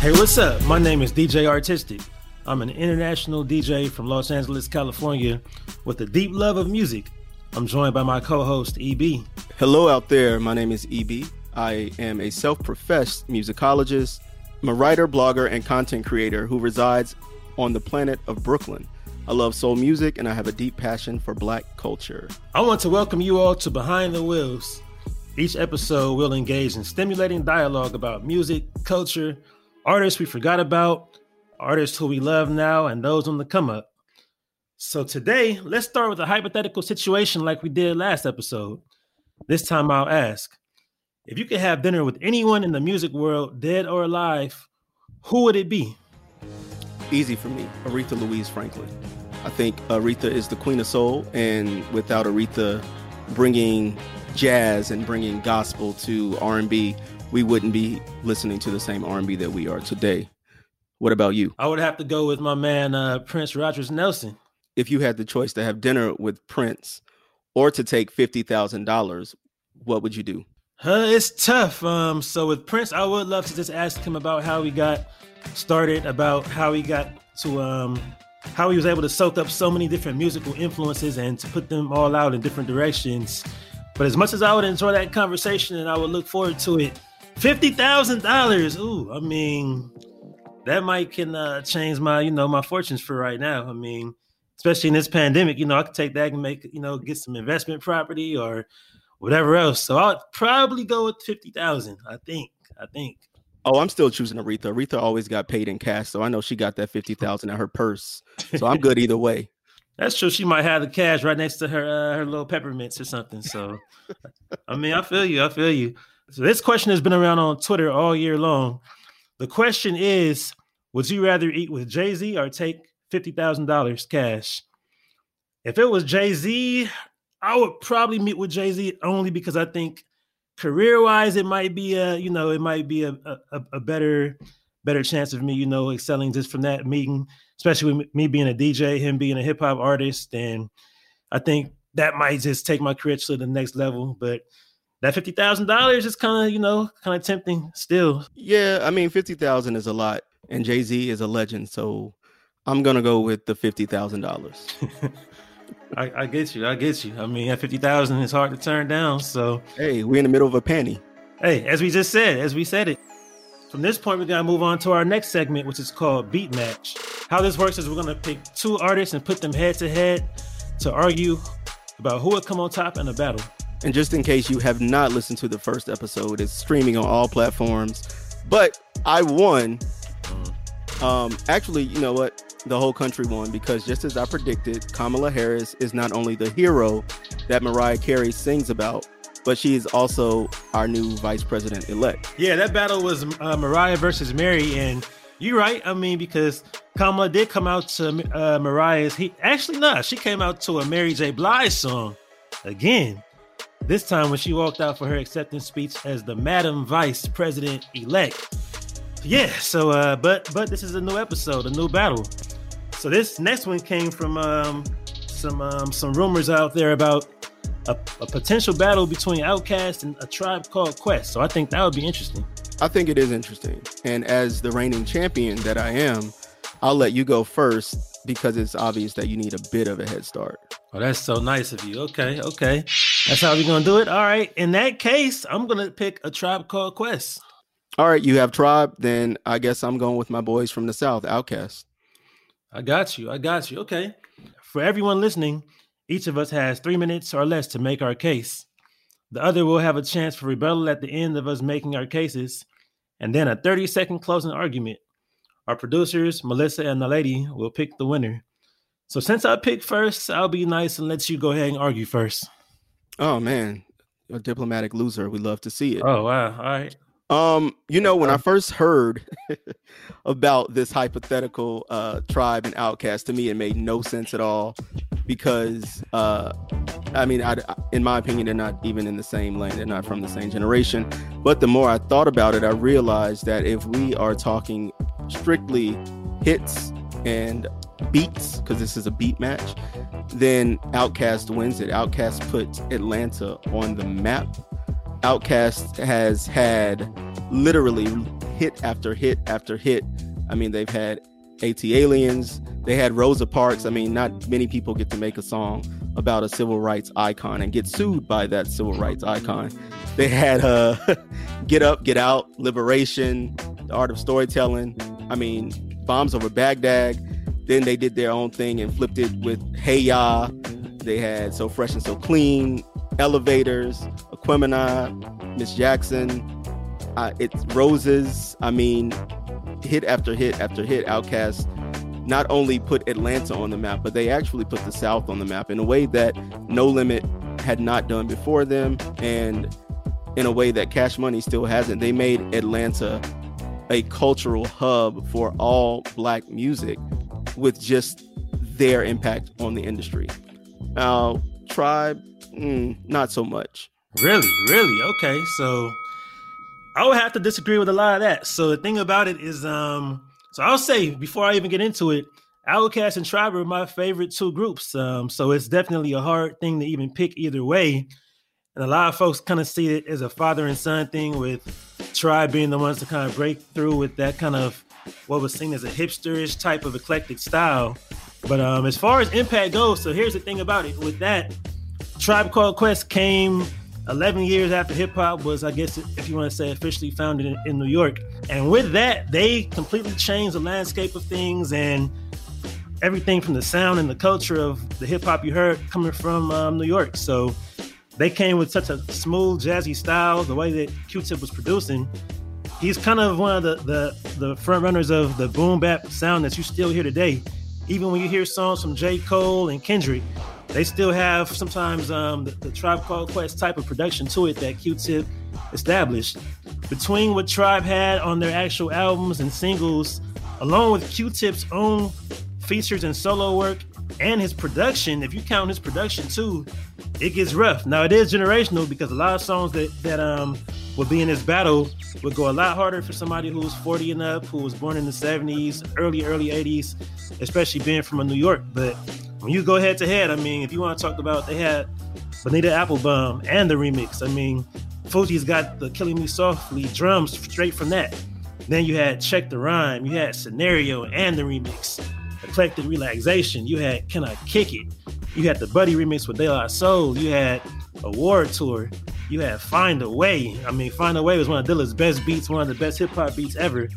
Hey, what's up? My name is DJ Artistic. I'm an international DJ from Los Angeles, California, with a deep love of music. I'm joined by my co host, EB. Hello, out there. My name is EB. I am a self professed musicologist, I'm a writer, blogger, and content creator who resides on the planet of Brooklyn. I love soul music and I have a deep passion for black culture. I want to welcome you all to Behind the Wheels. Each episode will engage in stimulating dialogue about music, culture, artists we forgot about, artists who we love now, and those on the come up. So today, let's start with a hypothetical situation like we did last episode. This time I'll ask if you could have dinner with anyone in the music world, dead or alive, who would it be? Easy for me, Aretha Louise Franklin. I think Aretha is the queen of soul, and without Aretha bringing jazz and bringing gospel to R&B, we wouldn't be listening to the same R&B that we are today. What about you? I would have to go with my man uh, Prince Rogers Nelson. If you had the choice to have dinner with Prince or to take fifty thousand dollars, what would you do? Uh, it's tough. Um, so with Prince, I would love to just ask him about how he got started, about how he got to um, how he was able to soak up so many different musical influences and to put them all out in different directions. But as much as I would enjoy that conversation and I would look forward to it, fifty thousand dollars. Ooh, I mean, that might can uh, change my you know my fortunes for right now. I mean, especially in this pandemic, you know, I could take that and make you know get some investment property or whatever else. So I'll probably go with fifty thousand. I think. I think. Oh, I'm still choosing Aretha. Aretha always got paid in cash, so I know she got that fifty thousand at her purse. So I'm good either way. That's true. She might have the cash right next to her uh, her little peppermints or something. So, I mean, I feel you. I feel you. So this question has been around on Twitter all year long. The question is: Would you rather eat with Jay Z or take fifty thousand dollars cash? If it was Jay Z, I would probably meet with Jay Z only because I think career wise, it might be a you know it might be a, a, a better better chance of me you know excelling just from that meeting, especially with me being a DJ, him being a hip hop artist, and I think that might just take my career to the next level. But that fifty thousand dollars is kind of you know kind of tempting still. Yeah, I mean fifty thousand is a lot, and Jay Z is a legend, so I'm gonna go with the fifty thousand dollars. I, I get you. I get you. I mean, at fifty thousand, it's hard to turn down. So hey, we're in the middle of a panty. Hey, as we just said, as we said it. From this point, we're gonna move on to our next segment, which is called Beat Match. How this works is we're gonna pick two artists and put them head to head to argue about who would come on top in a battle. And just in case you have not listened to the first episode, it's streaming on all platforms. But I won. Um, actually, you know what? the whole country won because just as I predicted, Kamala Harris is not only the hero that Mariah Carey sings about, but she is also our new vice president elect. Yeah, that battle was uh, Mariah versus Mary, and you're right. I mean, because Kamala did come out to uh, Mariah's. He actually not. She came out to a Mary J. Blige song again. This time when she walked out for her acceptance speech as the Madam Vice President elect. Yeah. So, uh, but but this is a new episode, a new battle. So this next one came from um, some um, some rumors out there about a, a, potential battle between Outkast and a tribe called Quest. So I think that would be interesting. I think it is interesting. And as the reigning champion that I am, I'll let you go first because it's obvious that you need a bit of a head start. Oh, that's so nice of you. Okay, okay. That's how we're gonna do it. All right. In that case, I'm gonna pick a tribe called Quest. All right, you have tribe, then I guess I'm going with my boys from the South, Outkast. I got you. I got you. Okay. For everyone listening, each of us has three minutes or less to make our case. The other will have a chance for rebuttal at the end of us making our cases, and then a 30 second closing argument. Our producers, Melissa and the lady, will pick the winner. So since I picked first, I'll be nice and let you go ahead and argue first. Oh man, a diplomatic loser. We love to see it. Oh wow. All right. Um, you know, when I first heard about this hypothetical uh tribe and Outkast, to me it made no sense at all because uh I mean, I, in my opinion, they're not even in the same lane. They're not from the same generation. But the more I thought about it, I realized that if we are talking strictly hits and beats, because this is a beat match, then Outkast wins it. Outkast puts Atlanta on the map Outkast has had literally hit after hit after hit. I mean, they've had ATLiens, they had Rosa Parks. I mean, not many people get to make a song about a civil rights icon and get sued by that civil rights icon. They had uh, Get Up, Get Out, Liberation, The Art of Storytelling. I mean, Bombs Over Baghdad. Then they did their own thing and flipped it with Hey Ya. They had So Fresh and So Clean, Elevators, Aquemini, Miss Jackson. Uh, it's Roses. I mean, hit after hit after hit. OutKast not only put Atlanta on the map, but they actually put the South on the map in a way that No Limit had not done before them, and in a way that Cash Money still hasn't. They made Atlanta a cultural hub for all black music with just their impact on the industry. Now, Tribe, mm, not so much. Really, really? Okay, so I would have to disagree with a lot of that. So the thing about it is, um, so I'll say before I even get into it, OutKast and Tribe are my favorite two groups. Um, so it's definitely a hard thing to even pick either way. And a lot of folks kind of see it as a father and son thing, with Tribe being the ones to kind of break through with that kind of what was seen as a hipsterish type of eclectic style. But um, as far as impact goes, so here's the thing about it. With that, Tribe Called Quest came 11 years after hip hop was, I guess, if you want to say, officially founded in, in, New York. And with that, they completely changed the landscape of things and everything from the sound and the culture of the hip hop you heard coming from um, New York. So they came with such a smooth, jazzy style, the way that Q Tip was producing. He's kind of one of the, the, the front runners of the boom bap sound that you still hear today. Even when you hear songs from J. Cole and Kendrick, they still have sometimes um, the, the, Tribe Called Quest type of production to it that Q-Tip established. Between what Tribe had on their actual albums and singles, along with Q-Tip's own features and solo work, and his production, if you count his production too, it gets rough. Now it is generational because a lot of songs that that um would be in this battle would go a lot harder for somebody who was 40 and up, who was born in the 70s, early early 80s, especially being from a New York. But when you go head to head, I mean, if you want to talk about, they had Bonita Applebum and the remix. I mean, Fugees got the Killing Me Softly drums straight from that. Then you had Check the Rhyme, you had Scenario and the remix. Electric Relaxation, you had Can I Kick It? You had the Buddy remix with De La Soul, you had a Award Tour, you had Find a Way. I mean, Find a Way was one of Dilla's best beats, one of the best hip hop beats ever.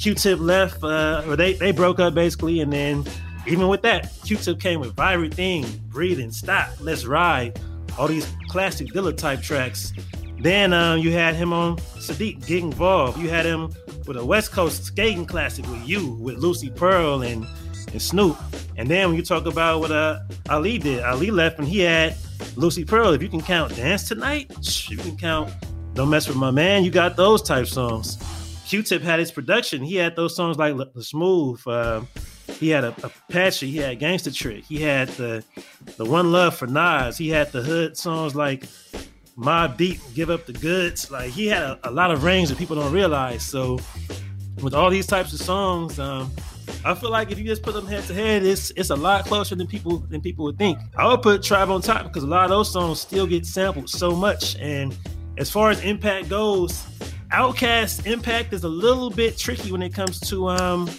Q-Tip left, uh, or they, they broke up basically, and then even with that, Q-Tip came with Vibrant Thing, Breathing, Stop, Let's Ride, all these classic Dilla type tracks. Then um, you had him on Saadiq getting involved. You had him with a West Coast skating classic with you, with Lucy Pearl and, and Snoop. And then when you talk about what uh, Ali did, Ali left and he had Lucy Pearl. If you can count Dance Tonight, you can count Don't Mess With My Man. You got those type songs. Q-Tip had his production. He had those songs like The Smooth, uh, he had a, Apache. He had Gangster Trick. He had the the One Love for Nas. He had the hood songs like Mobb Deep, Give Up the Goods. Like he had a, a, lot of range that people don't realize. So with all these types of songs, um, I feel like if you just put them head to head, it's it's a lot closer than people than people would think. I would put Tribe on top because a lot of those songs still get sampled so much. And as far as impact goes, OutKast impact is a little bit tricky when it comes to um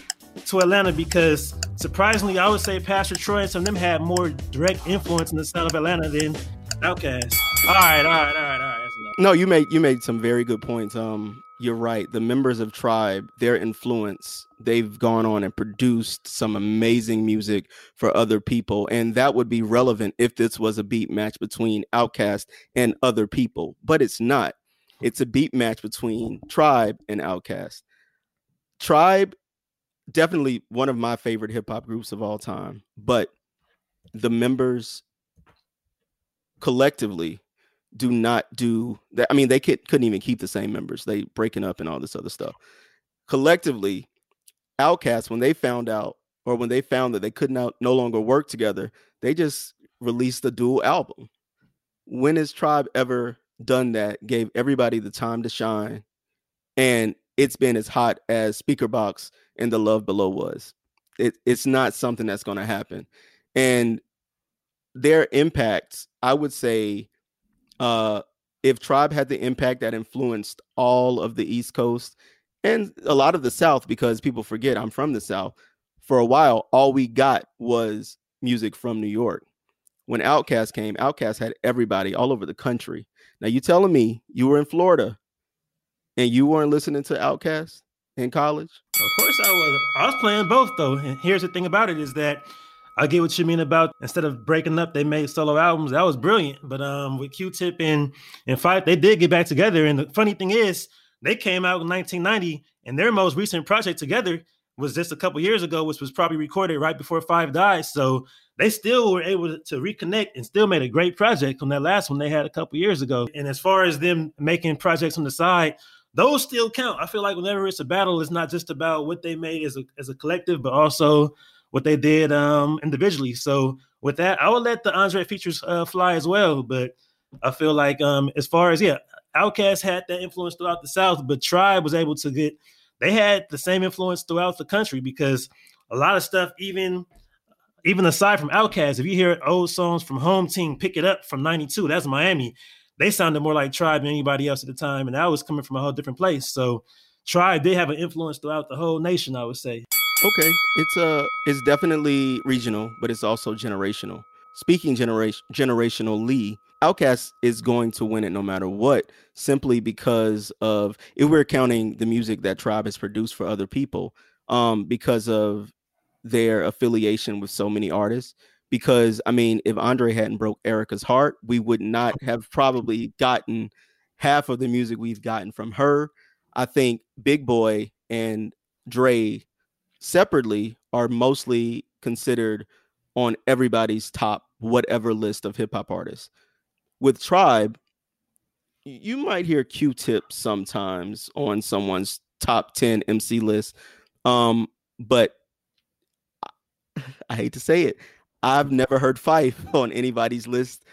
to Atlanta because surprisingly, I would say Pastor Troy and some of them had more direct influence in the sound of Atlanta than OutKast. All right, all right, all right, all right. No, you made you made some very good points. Um, you're right. The members of Tribe, their influence, they've gone on and produced some amazing music for other people, and that would be relevant if this was a beat match between OutKast and other people, but it's not. It's a beat match between Tribe and OutKast. Tribe definitely one of my favorite hip hop groups of all time. But the members collectively do not do that. I mean, they could, couldn't even keep the same members. They breaking up and all this other stuff. Collectively, OutKast, when they found out or when they found that they could not no longer work together, they just released a dual album. When has Tribe ever done that? Gave everybody the time to shine, and it's been as hot as Speakerboxxx and the love below was. It, it's not something that's going to happen. And their impacts, I would say, uh, if Tribe had the impact that influenced all of the East Coast and a lot of the South, because people forget I'm from the South. For a while, all we got was music from New York. When Outkast came, Outkast had everybody all over the country. Now you telling me you were in Florida and you weren't listening to Outkast in college? Of course I was. I was playing both though. And here's the thing about it is that I get what you mean about instead of breaking up, they made solo albums. That was brilliant. But um, with Q-Tip and and Phife, they did get back together. And the funny thing is, they came out in 1990, and their most recent project together was just a couple years ago, which was probably recorded right before Phife died. So they still were able to reconnect and still made a great project on that last one they had a couple years ago. And as far as them making projects on the side, those still count. I feel like whenever it's a battle, it's not just about what they made as a as a collective, but also what they did um, individually. So with that, I would let the Andre features uh, fly as well. But I feel like um, as far as yeah, Outkast had that influence throughout the South, but Tribe was able to get they had the same influence throughout the country because a lot of stuff, even even aside from Outkast, if you hear old songs from Home Team, pick it up from '92, that's Miami. They sounded more like Tribe than anybody else at the time, and that was coming from a whole different place. So Tribe did have an influence throughout the whole nation, I would say. Okay, it's uh it's definitely regional, but it's also generational. Speaking generation generationally, Outkast is going to win it no matter what, simply because of if we're counting the music that Tribe has produced for other people, um, because of their affiliation with so many artists. Because I mean, if Andre hadn't broke Erykah's heart, we would not have probably gotten half of the music we've gotten from her. I think Big Boi and Dre separately are mostly considered on everybody's top whatever list of hip hop artists. With Tribe, you might hear Q-Tip sometimes on someone's top 10 MC list. Um, but I, I hate to say it, I've never heard Phife on anybody's list.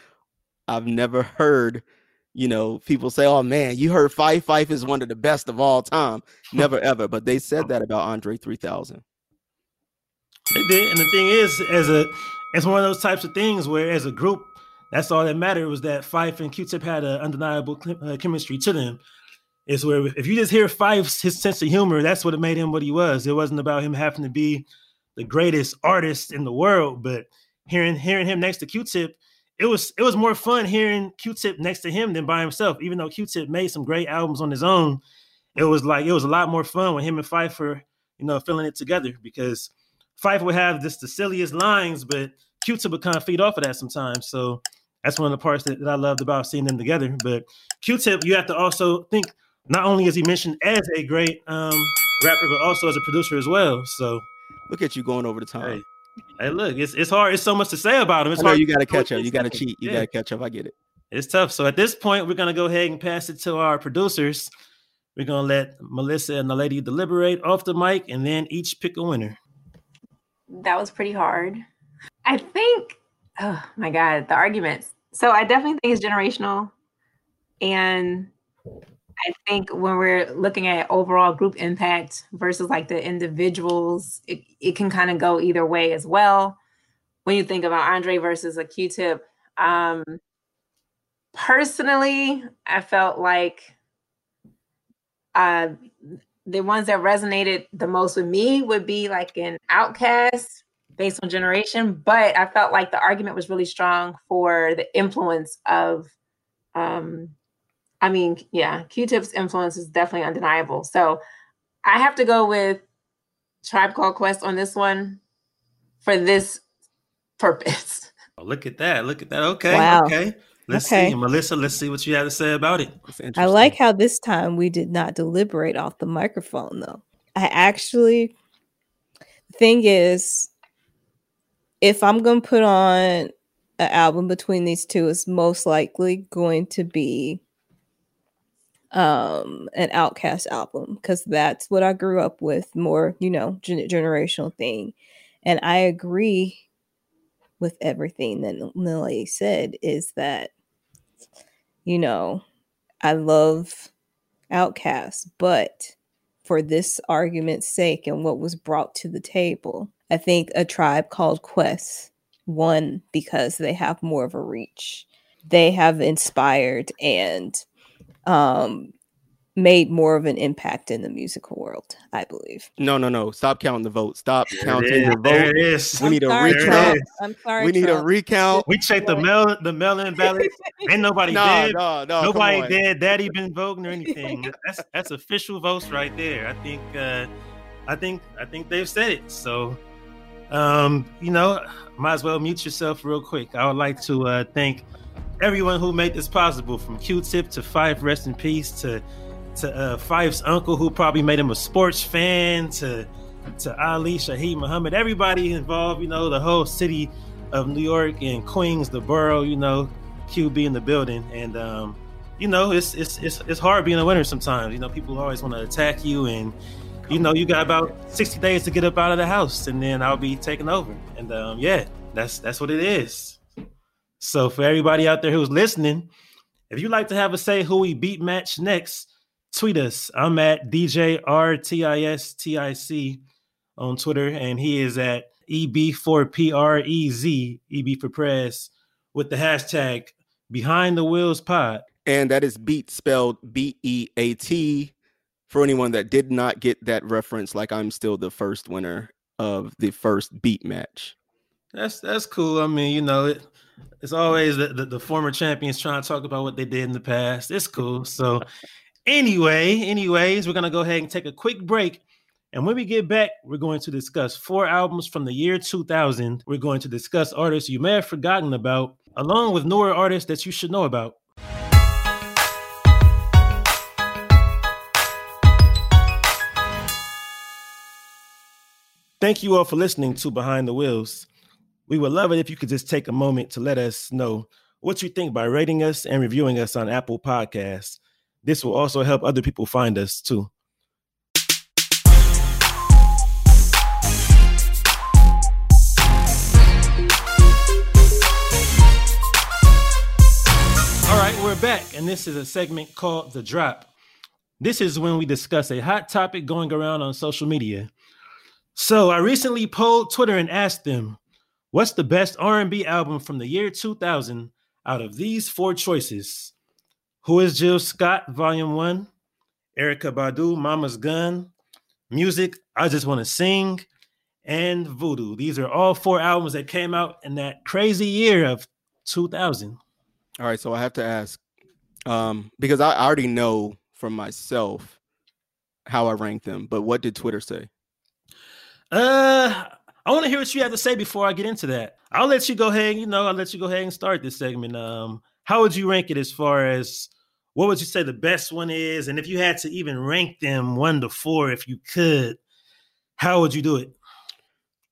I've never heard, you know, people say, "Oh man, you heard Phife? Phife is one of the best of all time." Never ever, but they said that about Andre 3000. They did, and the thing is, as a, it's one of those types of things where, as a group, that's all that mattered was that Phife and Q-Tip had an undeniable uh, chemistry to them. It's where if you just hear Phife's his sense of humor, that's what it made him what he was. It wasn't about him having to be the greatest artist in the world, but hearing hearing him next to Q-Tip, it was it was more fun hearing Q-Tip next to him than by himself. Even though Q-Tip made some great albums on his own, it was like it was a lot more fun with him and Phife you know, filling it together because Phife would have just the silliest lines, but Q-Tip would kind of feed off of that sometimes. So that's one of the parts that, that I loved about seeing them together. But Q-Tip, you have to also think not only is he mentioned as a great um, rapper, but also as a producer as well. So look at you going over the time. Hey, hey look, it's it's hard. It's so much to say about him. It's hard. You got to catch up. You got to cheat. You yeah. got to catch up. I get it. It's tough. So at this point, we're gonna go ahead and pass it to our producers. We're gonna let Melissa and the lady deliberate off the mic, and then each pick a winner that was pretty hard. I think, oh my God, the arguments. So I definitely think it's generational. And I think when we're looking at overall group impact versus like the individuals, it, it can kind of go either way as well. When you think about Andre versus a Q tip, um, personally, I felt like uh, the ones that resonated the most with me would be like an Outkast based on generation but i felt like the argument was really strong for the influence of um i mean yeah q-tip's influence is definitely undeniable so i have to go with tribe called quest on this one for this purpose oh, look at that look at that okay wow. okay Let's okay. see, Melissa. Let's see what you have to say about it. I like how this time we did not deliberate off the microphone, though. I actually, thing is, if I'm going to put on an album between these two, it's most likely going to be um an Outkast album because that's what I grew up with, more you know, gen- generational thing. And I agree with everything that Lily said is that you know, I love Outkast, but for this argument's sake and what was brought to the table, I think a tribe called Quest won because they have more of a reach. They have inspired and um made more of an impact in the musical world, I believe. No, no, no. Stop counting the vote. Stop There counting it is. your There it is. We need a recount. I'm sorry. We need a recount. We checked the mail the mail-in ballots. Ain't nobody No, dead. no, no. Nobody come dead. Daddy been voting or anything. That's that's official votes right there. I think uh I think I think they've said it. So um, you know, might as well mute yourself real quick. I would like to uh thank everyone who made this possible from Q-Tip to Phife, rest in peace, to to uh Phife's uncle who probably made him a sports fan, to to Ali, Shaheed Muhammad, everybody involved, you know, the whole city of New York and Queens, the borough, you know, QB in the building. And um, you know, it's it's it's it's hard being a winner sometimes. You know, people always want to attack you and you know, you got about 60 days to get up out of the house and then I'll be taking over. And um, yeah, that's that's what it is. So for everybody out there who's listening, if you'd like to have a say who we beat match next, tweet us. I'm at DJRTISTIC on Twitter, and he is at EB4PREZ, EB for press, with the hashtag behind the wheels pod. And that is beat spelled B E A T. For anyone that did not get that reference, like I'm still the first winner of the first beat match. That's that's cool. I mean, you know, it, it's always the, the, the former champions trying to talk about what they did in the past. It's cool. So anyway, anyways, we're gonna go ahead and take a quick break. And when we get back, we're going to discuss four albums from the year 2000. We're going to discuss artists you may have forgotten about, along with newer artists that you should know about. Thank you all for listening to Behind the Wheels. We would love it if you could just take a moment to let us know what you think by rating us and reviewing us on Apple Podcasts. This will also help other people find us too. All right, we're back, and this is a segment called The Drop. This is when we discuss a hot topic going around on social media. So I recently polled Twitter and asked them, what's the best R&B album from the year 2000 out of these four choices? Who is Jill Scott, Volume 1, Erykah Badu, Mama's Gun, Musiq, I Just Want to Sing, and Voodoo. These are all four albums that came out in that crazy year of 2000. All right, so I have to ask, um, because I already know for myself how I rank them, but what did Twitter say? Uh, I want to hear what you have to say before I get into that. I'll let you go ahead. You know, I'll let you go ahead and start this segment. Um, how would you rank it as far as what would you say the best one is, and if you had to even rank them one to four, if you could, how would you do it?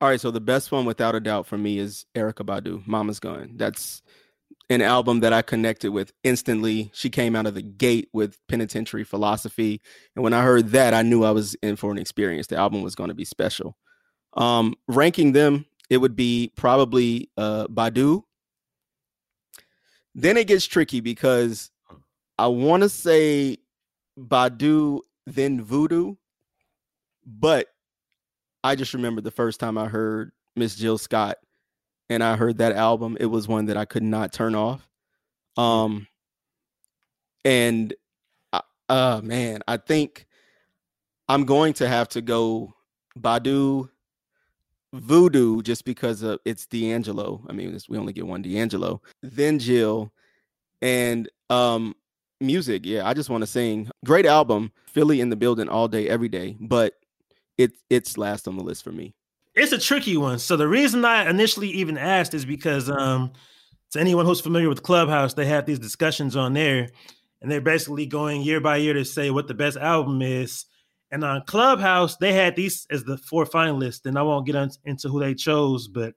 All right, so the best one without a doubt for me is Erykah Badu, Mama's Gun. That's an album that I connected with instantly. She came out of the gate with penitentiary philosophy. And when I heard that, I knew I was in for an experience. The album was going to be special. Um, ranking them, it would be probably uh, Badu. Then it gets tricky because I want to say Badu, then Voodoo, but I just remember the first time I heard Miss Jill Scott and I heard that album, it was one that I could not turn off. Um, and uh, man, I think I'm going to have to go Badu, Voodoo, just because of it's D'Angelo. I mean, we only get one D'Angelo, then Jill, and um, Musiq. Yeah, I just want to sing. Great album, Philly in the building all day, every day, but it it's last on the list for me. It's a tricky one. So the reason I initially even asked is because um to anyone who's familiar with Clubhouse, they have these discussions on there and they're basically going year by year to say what the best album is. And on Clubhouse, they had these as the four finalists, and I won't get into who they chose, but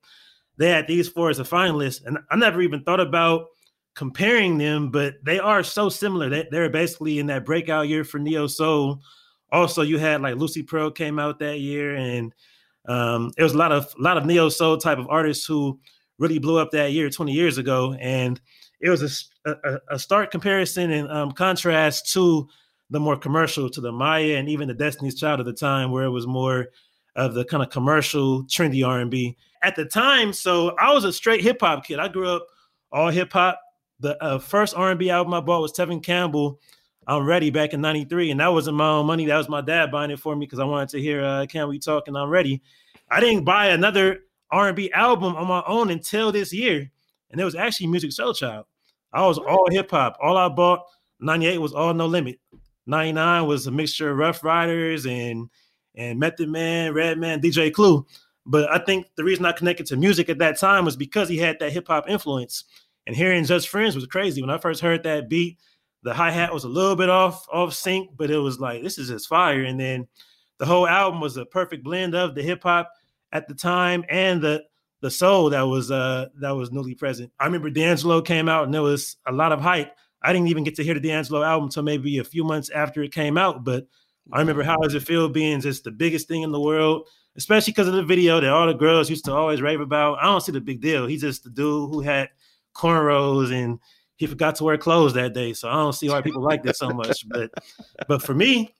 they had these four as a finalist. And I never even thought about comparing them, but they are so similar. They, they're basically in that breakout year for Neo Soul. Also, you had like Lucy Pearl came out that year, and um, it was a lot of a lot of neo soul type of artists who really blew up that year, 20 years ago, and it was a, a, a stark comparison and um, contrast to the more commercial, to the Mya and even the Destiny's Child at the time, where it was more of the kind of commercial, trendy R and B at the time. So I was a straight hip hop kid. I grew up all hip hop. The uh, first R and B album I bought was Tevin Campbell. I'm ready back in 93. And that wasn't my own money. That was my dad buying it for me because I wanted to hear uh, Can We Talk and I'm ready. I didn't buy another R&B album on my own until this year. And it was actually Musiq Soulchild. I was all hip hop. All I bought, 98 was all no limit. 99 was a mixture of Ruff Ryders and and Method Man, Redman, DJ Clue. But I think the reason I connected to Musiq at that time was because he had that hip hop influence. And hearing Just Friends was crazy. When I first heard that beat, the hi-hat was a little bit off off sync, but it was like this is just fire. And then the whole album was a perfect blend of the hip hop at the time and the the soul that was uh that was newly present. I remember D'Angelo came out and there was a lot of hype. I didn't even get to hear the D'Angelo album until maybe a few months after it came out, but I remember how does it feel being just the biggest thing in the world, especially because of the video that all the girls used to always rave about. I don't see the big deal. He's just the dude who had cornrows and he forgot to wear clothes that day. So I don't see why people like this so much. But but for me,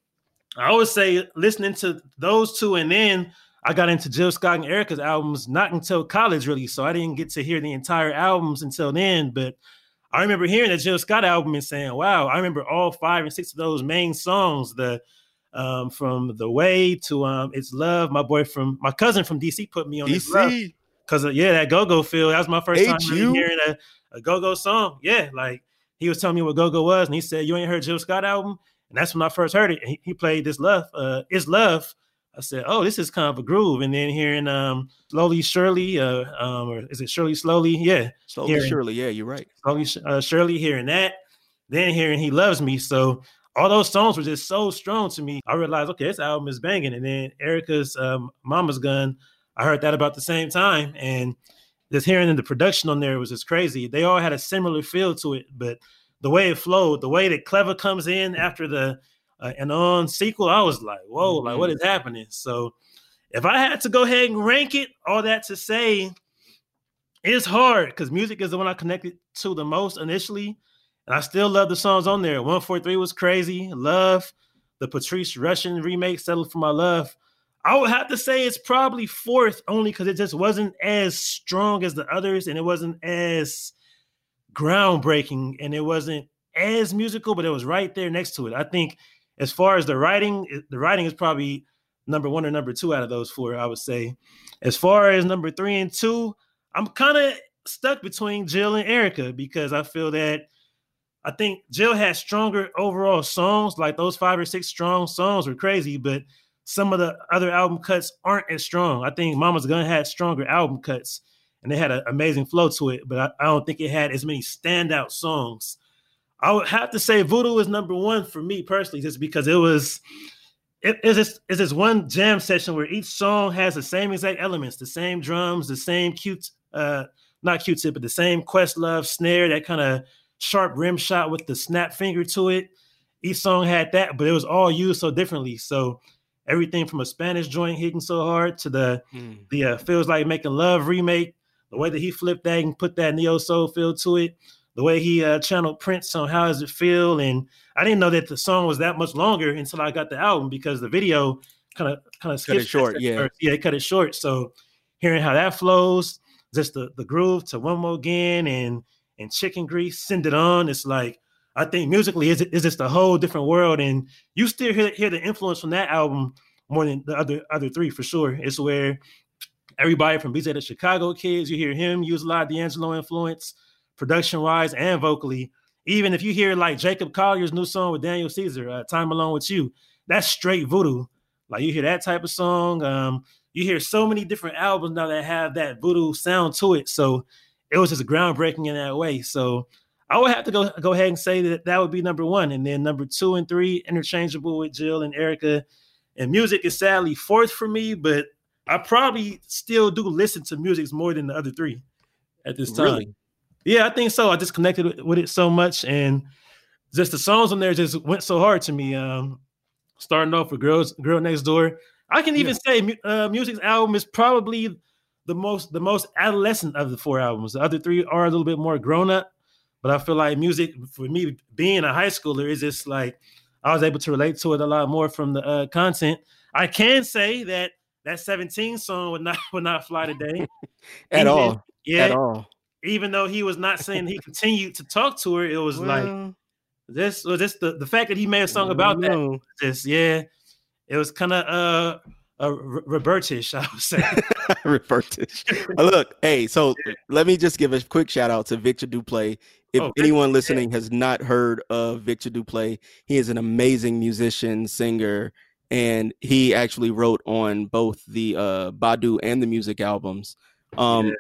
I always say listening to those two, and then I got into Jill Scott and Erykah's albums not until college, really. So I didn't get to hear the entire albums until then. But I remember hearing the Jill Scott album and saying, "Wow!" I remember all five and six of those main songs. The um, from the way to um, it's love. My boy from my cousin from DC put me on DC because yeah, that go go feel. That was my first time really hearing a, a go go song. Yeah, like he was telling me what go go was, and he said, "You ain't heard Jill Scott album?" And that's when I first heard it. He, he, played this love, uh, it's love. I said, "Oh, this is kind of a groove." And then hearing um, slowly, surely, uh, um, or is it surely, slowly? Yeah, slowly, hearing, surely. Yeah, you're right. Slowly, uh, surely, hearing that, then hearing he loves me. So all those songs were just so strong to me. I realized, okay, this album is banging. And then Erykah's um, Mama's Gun I heard that about the same time, and just hearing the production on there was just crazy. They all had a similar feel to it, but the way it flowed, the way that Clever comes in after the uh, and on sequel, I was like, whoa, mm-hmm. like what mm-hmm. happening? So if I had to go ahead and rank it, all that to say, it's hard because Musiq is the one I connected to the most initially. And I still love the songs on there. 143 was crazy. Love. The Patrice Rushen remake, Settle for My Love. I would have to say it's probably fourth only because it just wasn't as strong as the others and it wasn't as groundbreaking and it wasn't as musical, but it was right there next to it. I think as far as the writing, the writing is probably number one or number two out of those four, I would say. As far as number three and two, I'm kind of stuck between Jill and Erykah because I feel that I think Jill had stronger overall songs, like those five or six strong songs were crazy, but some of the other album cuts aren't as strong. I think Mama's Gun had stronger album cuts and they had an amazing flow to it, but I, I, don't think it had as many standout songs. I would have to say Voodoo is number one for me personally, just because it was it is this is this one jam session where each song has the same exact elements, the same drums, the same cute uh not cute tip, but the same Questlove snare, that kind of sharp rim shot with the snap finger to it. Each song had that, but it was all used so differently. So everything from a Spanish joint hitting so hard to the mm. the uh, feels like making love remake. The way that he flipped that and put that neo soul feel to it. The way he uh, channeled Prince on how does it feel, and I didn't know that the song was that much longer until I got the album because the video kind of kind of cut it short. Yeah, first. yeah, cut it short. So hearing how that flows, just the the groove to one more again and and chicken grease, send it on. It's like I think musically is is just a whole different world, and you still hear, hear the influence from that album more than the other other three for sure. It's where everybody from BJ the Chicago Kids, you hear him use a lot of D'Angelo influence, production wise and vocally. Even if you hear like Jacob Collier's new song with Daniel Caesar, uh, "Time Alone with You," that's straight voodoo. Like you hear that type of song. Um, you hear so many different albums now that have that voodoo sound to it. So it was just groundbreaking in that way. So I would have to go go ahead and say that that would be number one, and then number two and three interchangeable with Jill and Erykah. And Musiq is sadly fourth for me, but I probably still do listen to Musiq more than the other three at this time. Really? Yeah, I think so. I just connected with it so much, and just the songs on there just went so hard to me. Um, starting off with "Girls Girl Next Door," I can even yeah. say uh, Musiq's album is probably the most the most adolescent of the four albums. The other three are a little bit more grown up but I feel like Musiq for me, being a high schooler, is just like I was able to relate to it a lot more from the uh, content. I can say that that 17 song would not would not fly today at even, all. Yeah, at all. Even though he was not saying he continued to talk to her, it was well, like this was just the, the fact that he made a song about that. No. Just yeah, it was kind of uh uh Robertish, I would say. Revertish. Uh, Look, hey, so let me just give a quick shout out to Vikter Duplaix. If Oh, Vikter, anyone yeah. listening has not heard of Vikter Duplaix, he is an amazing musician, singer, and he actually wrote on both the uh Badu and the Musiq albums. Um Yeah.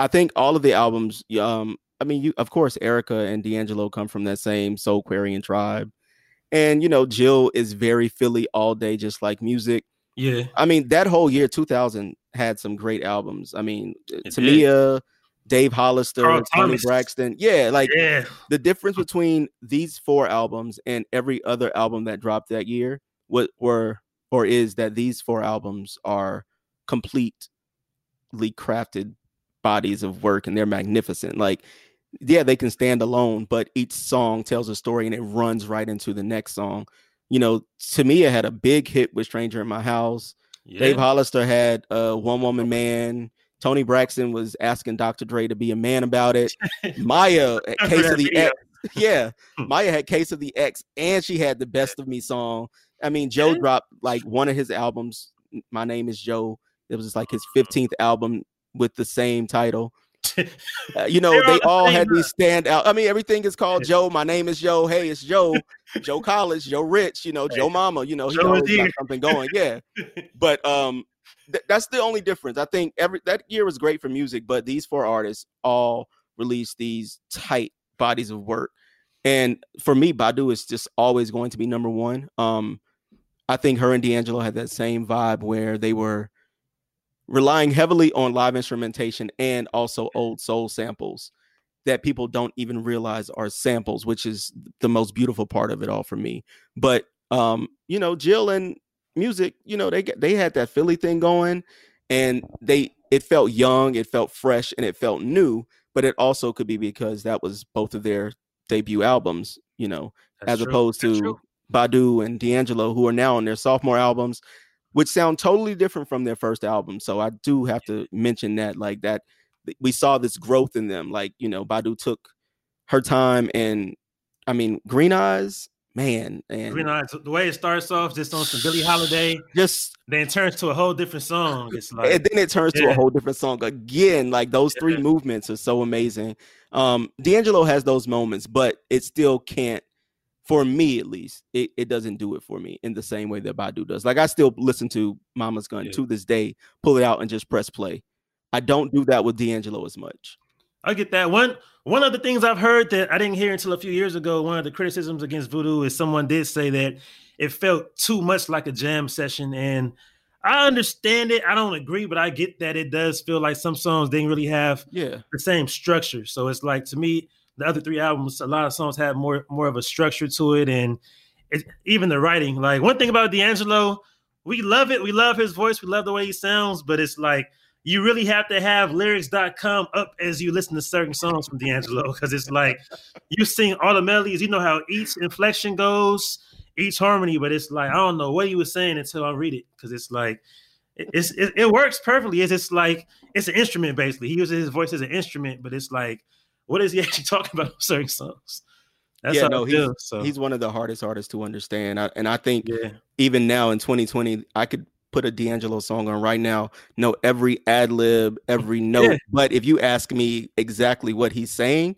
I think all of the albums, um, I mean, you of course Erykah and D'Angelo come from that same Soulquarian tribe. And you know, Jill is very Philly all day, just like Musiq. yeah, I mean, that whole year, 2000, had some great albums. I mean, uh, It did. Tamia, Dave Hollister, Carl Toni Thomas. Braxton. Yeah, like yeah, the difference between these four albums and every other album that dropped that year what were or is that these four albums are completely crafted bodies of work and they're magnificent. Like, yeah, they can stand alone, but each song tells a story and it runs right into the next song. You know, Tamia had a big hit with Stranger in My House. yeah. Dave Hollister had uh, One Woman Man. Toni Braxton was asking Dr. Dre to be a man about it. Mya Case of the. X. Yeah. Hmm. Mya had Case of the Ex and she had the Best of Me song. I mean, Joe Yeah. dropped like one of his albums. My name is Joe. It was like his 15th album with the same title. Uh, you know, They're all the all same, had these stand out. I mean, everything is called Joe. My name is Joe. Hey, it's Joe. Joe College, Joe Rich, you know, Hey. Joe Mama, you know, he Joe always got something going. Yeah. But um th- that's the only difference. I think every that year was great for music, but these four artists all released these tight bodies of work. And for me, Badu is just always going to be number one. Um, I think her and D'Angelo had that same vibe where they were relying heavily on live instrumentation and also old soul samples that people don't even realize are samples, which is the most beautiful part of it all for me. But um, you know, Jill and Musiq, you know, they they had that Philly thing going, and they it felt young, it felt fresh, and it felt new. But it also could be because that was both of their debut albums, you know, That's as true. opposed That's to true. Badu and D'Angelo, who are now on their sophomore albums, which sound totally different from their first album. So I do have to mention that, like that, we saw this growth in them. Like you know, Badu took her time, and I mean, Green Eyes, man, and Green Eyes, the way it starts off just on some Billie Holiday, just then it turns to a whole different song. It's like and then it turns to a whole different song again. Like those three Yeah. movements are so amazing. Um, D'Angelo has those moments, but it still can't. For me, at least, it, it doesn't do it for me in the same way that Badu does. Like I still listen to Mama's Gun Yeah. to this day, pull it out and just press play. I don't do that with D'Angelo as much. I get that. One one of the things I've heard that I didn't hear until a few years ago, one of the criticisms against Voodoo is someone did say that it felt too much like a jam session. And I understand it. I don't agree, but I get that it does feel like some songs didn't really have Yeah, the same structure. So it's like to me, the other three albums, a lot of songs had more more of a structure to it, and it, even the writing. Like one thing about D'Angelo, we love it. We love his voice. We love the way he sounds, but it's like you really have to have lyrics.com up as you listen to certain songs from D'Angelo because it's like you sing all the melodies, you know how each inflection goes, each harmony, but it's like I don't know what he was saying until I read it because it's like it- it's it, it works perfectly. It's just like it's an instrument basically. He uses his voice as an instrument, but it's like what is he actually talking about on certain songs? That's Yeah, no, I feel. So he's one of the hardest artists to understand. I, and I think yeah, even now in 2020, I could put a D'Angelo song on right now, know every ad lib, every note. Yeah. But if you ask me exactly what he's saying,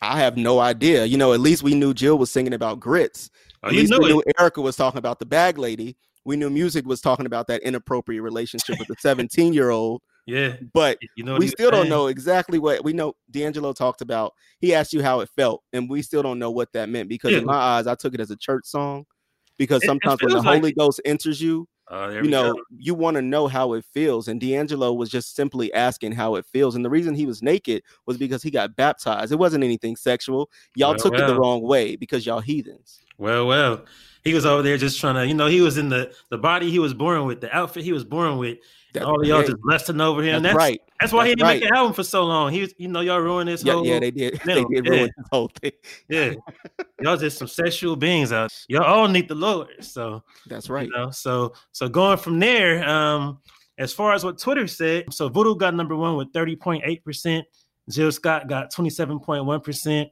I have no idea. You know, at least we knew Jill was singing about grits. oh, At you least knew we it. knew Erykah was talking about the bag lady. We knew Musiq was talking about that inappropriate relationship with the 17 year old. Yeah, But you know we still don't know exactly what we know. D'Angelo talked about. He asked you how it felt, and we still don't know what that meant because Yeah. in my eyes, I took it as a church song. Because sometimes when the like Holy it. Ghost enters you, oh, there you know, go. you want to know how it feels. And D'Angelo was just simply asking how it feels. And the reason he was naked was because he got baptized. It wasn't anything sexual. Y'all Well, took it the wrong way because y'all heathens. Well, well, he was over there just trying to, you know, he was in the the body he was born with, the outfit he was born with. That- all y'all hey, just lusting over him. that's, That's, right. That's why he didn't make right. an album for so long. He was, you know, y'all ruined this Yeah, whole. yeah, they did. No, they did yeah. ruin the whole thing. yeah. y'all just some sexual beings out. Y'all all need the Lord. So That's right. You know, so so going from there, um, as far as what Twitter said, so Voodoo got number one with 30.8%, Jill Scott got 27.1%,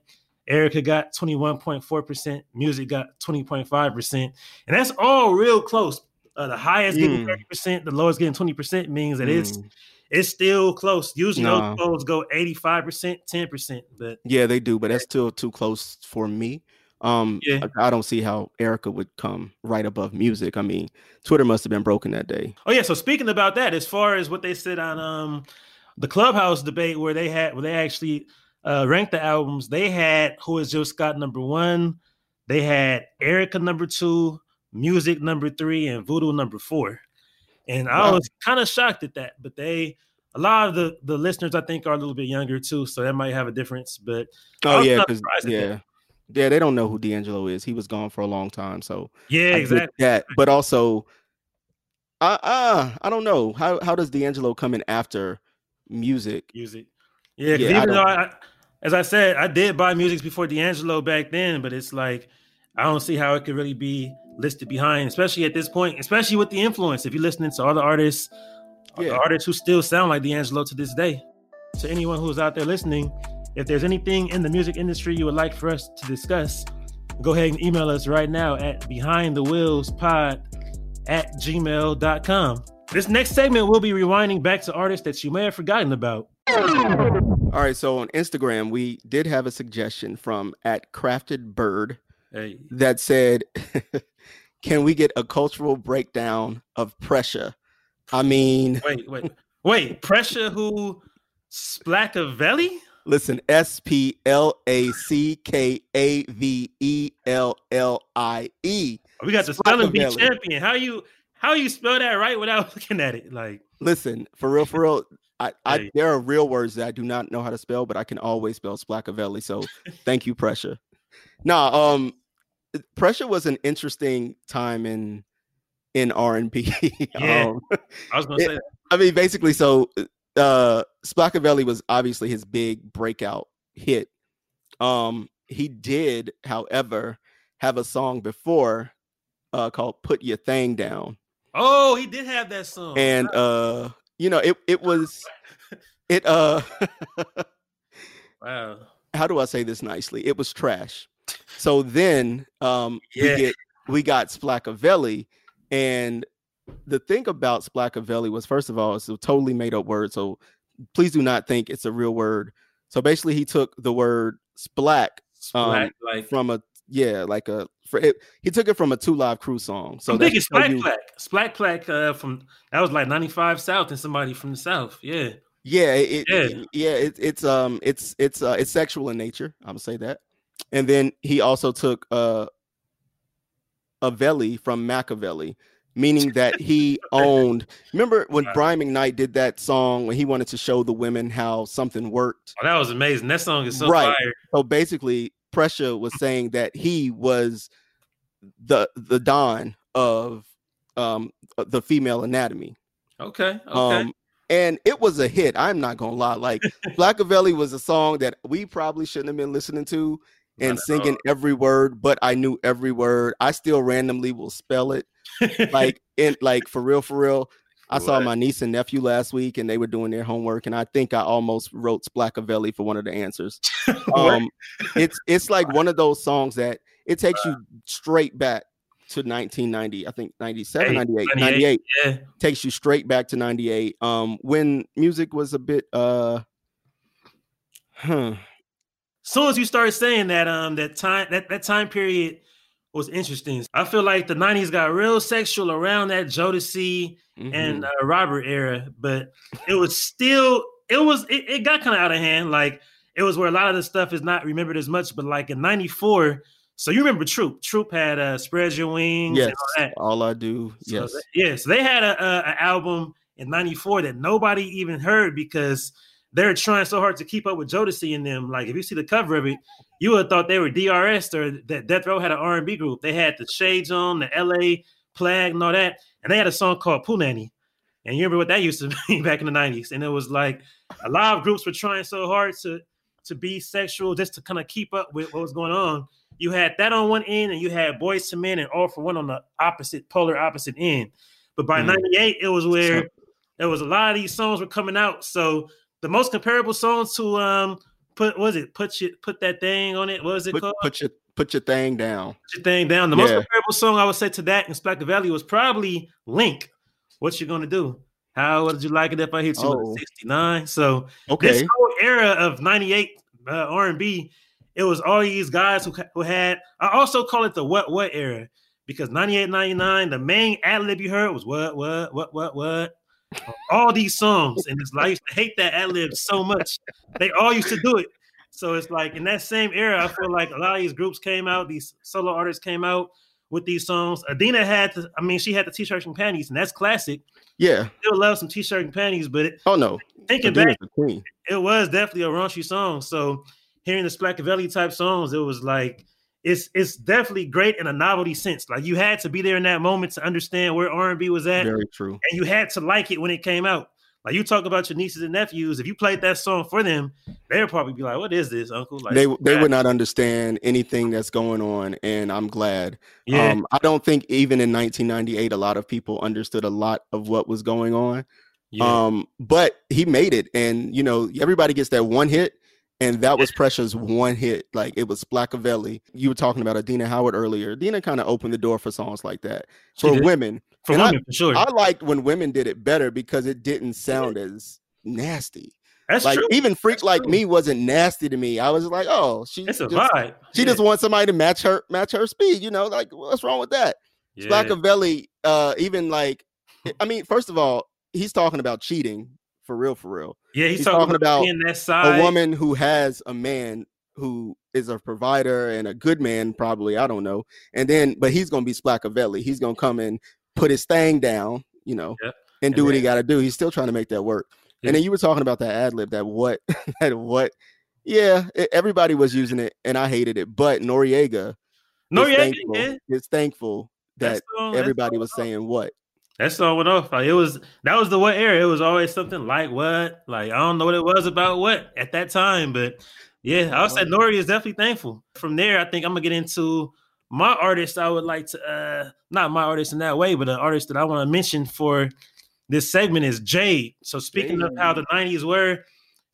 Erykah got 21.4%, Musiq got 20.5%. And that's all real close. Uh, the highest getting 30%, the lowest getting 20% means that it's Mm. it's still close. Usually Nah. those polls go 85%, 10%. But Yeah, they do, but that's still too close for me. Um, Yeah. I, I don't see how Erykah would come right above Musiq. I mean, Twitter must have been broken that day. oh yeah, so speaking about that, as far as what they said on um the clubhouse debate where they had where they actually uh ranked the albums, they had Who is Jill Scott number one, they had Erykah number two, Musiq number three, and Voodoo number four. And I was kind of shocked at that, but they a lot of the the listeners I think are a little bit younger too, so that might have a difference. But Oh yeah, because yeah, that. yeah, they don't know who D'Angelo is. He was gone for a long time, so yeah, I exactly. that. But also, uh, uh, I don't know how how does D'Angelo come in after Musiq? Musiq. Yeah, Yeah, I even though I, I, as I said, I did buy Musiq before D'Angelo back then, but it's like I don't see how it could really be listed behind, especially at this point, especially with the influence. If you're listening to other artists, Yeah. artists who still sound like D'Angelo to this day. To anyone who's out there listening, if there's anything in the music industry you would like for us to discuss, go ahead and email us right now at behind the wheels pod at gmail.com. This next segment, we'll be rewinding back to artists that you may have forgotten about. All right, so on Instagram, we did have a suggestion from at Crafted Bird Hey, that said, "Can we get a cultural breakdown of pressure?" I mean, wait, wait, wait. Pressure who Splackavelli? listen, S P L A C K A V E L L I E. We got the spelling bee champion. How you how you spell that right without looking at it? Like Listen, for real, for real. I, I Hey. there are real words that I do not know how to spell, but I can always spell Splackavelli. So thank you, Pressure. Nah, um, Pressure was an interesting time in in R and B. Yeah. um, I was gonna Yeah. say that. I mean, basically, so uh Splackavelli was obviously his big breakout hit. Um, he did, however, have a song before uh called Put Your Thing Down. Oh, he did have that song. And uh, you know, it it was it uh wow. how do I say this nicely? It was trash. So then um Yeah. we get we got Splackavelli and the thing about Splackavelli was first of all it's a totally made up word so please do not think it's a real word. So basically he took the word splack Um, like from a yeah, like a for it, he took it from a two live crew song. So I'm thinking Splack you- Plack uh, from that was like 95 South and somebody from the South. Yeah. Yeah, it, Yeah. yeah, yeah. It, it's um, it's it's uh, it's sexual in nature. I'm gonna say that. And then he also took uh, Avelli from Machiavelli, meaning that he owned. Remember when Wow. Brian McKnight did that song when he wanted to show the women how something worked? Oh, that was amazing. That song is so Right. fire. So basically, Pressure was saying that he was the the don of um the female anatomy. Okay. Okay. Um, and it was a hit. I'm not gonna lie. Like Splackavelli was a song that we probably shouldn't have been listening to and singing every word, but I knew every word. I still randomly will spell it. Like in like for real, for real. I saw my niece and nephew last week and they were doing their homework, and I think I almost wrote Splackavelli for one of the answers. Um it's it's like one of those songs that it takes you straight back to 1990, I think 97, Hey, 98, 98. 98 yeah. takes you straight back to 98 um when music was a bit uh huh soon as you start saying that um that time that, that time period was interesting. I feel like the 90s got real sexual around that Jodeci and mhm. uh, Robert era, but it was still it was it, it got kind of out of hand. Like it was where a lot of the stuff is not remembered as much, but like in 94, so you remember Troop. Troop had uh Spread Your Wings yes and all that. all i do So yes th- yeah, so they had a, a, a album in '94 that nobody even heard because they're trying so hard to keep up with Jodeci and them. Like if you see the cover of it, you would have thought they were DRS or that Death Row had an R&B group. They had the Shades on, the LA Plague, and all that, and they had a song called Poo Nanny. And you remember what that used to be back in the '90s? And it was like a lot of groups were trying so hard to to be sexual just to kind of keep up with what was going on. You had that on one end, and you had Boyz II Men and All-4-One on the opposite, polar opposite end. But by Mm. '98, it was where there was a lot of these songs were coming out. So the most comparable songs to um put was it put your put that thing on it? What was it put, called? Put your put your thing down. Put your thing down. The most comparable song I would say to that in Valley was probably Link. What you gonna do? How would you like it if I hit you Oh. with 69? So this Okay. whole era of 98 uh, R&B, it was all these guys who, who had, I also call it the what what era because 98, 99, the main ad lib you heard was what, what, what, what, what. All these songs. And it's like, I used to hate that ad lib so much. They all used to do it. So it's like in that same era, I feel like a lot of these groups came out, these solo artists came out with these songs. Adina had to, I mean, she had the t-shirts and panties, and that's classic. Yeah. Still love some t-shirt and panties, but it, Oh no. thinking back, Adina's queen. it was definitely a raunchy song. So hearing the Splackavelli type songs, it was like it's it's definitely great in a novelty sense. Like you had to be there in that moment to understand where R and B was at, Very true. and you had to like it when it came out. Like you talk about your nieces and nephews, if you played that song for them, they'd probably be like, "What is this, Uncle?" Like they they would not understand anything that's going on, and I'm glad. yeah, Um, I don't think even in 1998, a lot of people understood a lot of what was going on. yeah. Um, but he made it, and you know, everybody gets that one hit, and that was Pressure's one hit. Like it was Splackavelli. You were talking about Adina Howard earlier. Adina kind of opened the door for songs like that She for did. women. for and I- for sure. I liked when women did it better because it didn't sound as nasty. That's like true. even freak That's like true. me wasn't nasty to me. I was like, oh, she It's a just, vibe. she yeah. just wants somebody to match her match her speed. You know, like what's wrong with that? yeah. Splackavelli, uh, even like, I mean, first of all, he's talking about cheating for real, for real. yeah, he's, he's talking, talking about about that side. A woman who has a man who is a provider and a good man, probably, I don't know. And then, but he's gonna be Splackavelli. He's gonna come and put his thing down, you know, Yep. and do And what he got to do. He's still trying to make that work. Yeah. And then you were talking about that ad lib, that what, that what. Yeah, e- everybody was using it, and I hated it. But Noreaga, is Noreaga, thankful, yeah. is thankful that everybody was saying what. That song went off. Like it was that was the what era. It was always something like what? Like I don't know what it was about what at that time, but yeah, I would say Nori is definitely thankful. From there, I think I'm gonna get into my artist. I would like to uh not my artist in that way, but an artist that I want to mention for this segment is Jade. So speaking of how the 90s were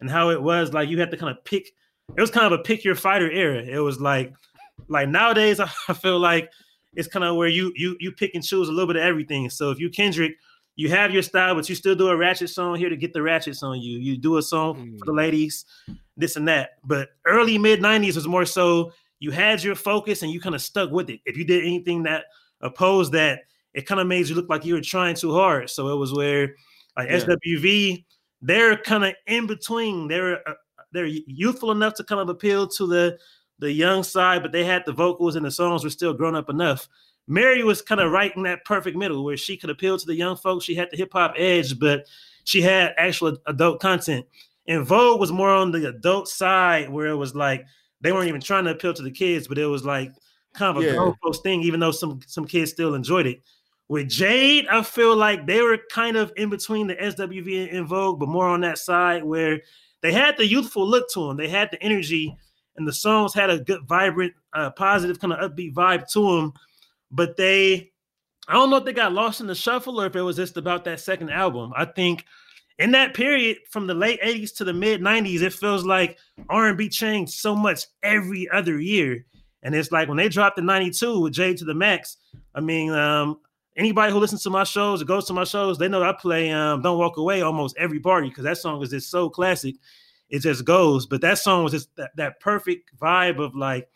and how it was, like you had to kind of pick, it was kind of a pick your fighter era. It was like like nowadays, I feel like it's kind of where you you you pick and choose a little bit of everything. So if you Kendrick, you have your style, but you still do a ratchet song here to get the ratchets on you. You do a song for the ladies, this and that. But early mid '90s was more so you had your focus and you kind of stuck with it. If you did anything that opposed that, it kind of made you look like you were trying too hard. So it was where like Yeah. SWV, they're kind of in between. They're uh, they're youthful enough to kind of appeal to the the young side, but they had the vocals and the songs were still grown up enough. Mary was kind of right in that perfect middle where she could appeal to the young folks. She had the hip hop edge, but she had actual adult content. En Vogue was more on the adult side where it was like they weren't even trying to appeal to the kids, but it was like kind of a Yeah. grown folks thing, even though some some kids still enjoyed it. With Jade, I feel like they were kind of in between the SWV and Vogue, but more on that side where they had the youthful look to them. They had the energy, and the songs had a good, vibrant, uh, positive kind of upbeat vibe to them. But they, I don't know if they got lost in the shuffle or if it was just about that second album. I think in that period from the late 80s to the mid 90s, it feels like R&B changed so much every other year. And it's like when they dropped the 92 with Jade to the Max, I mean, um, anybody who listens to my shows or goes to my shows, they know I play um, Don't Walk Away almost every party because that song is just so classic. It just goes. But that song was just that, that perfect vibe of like,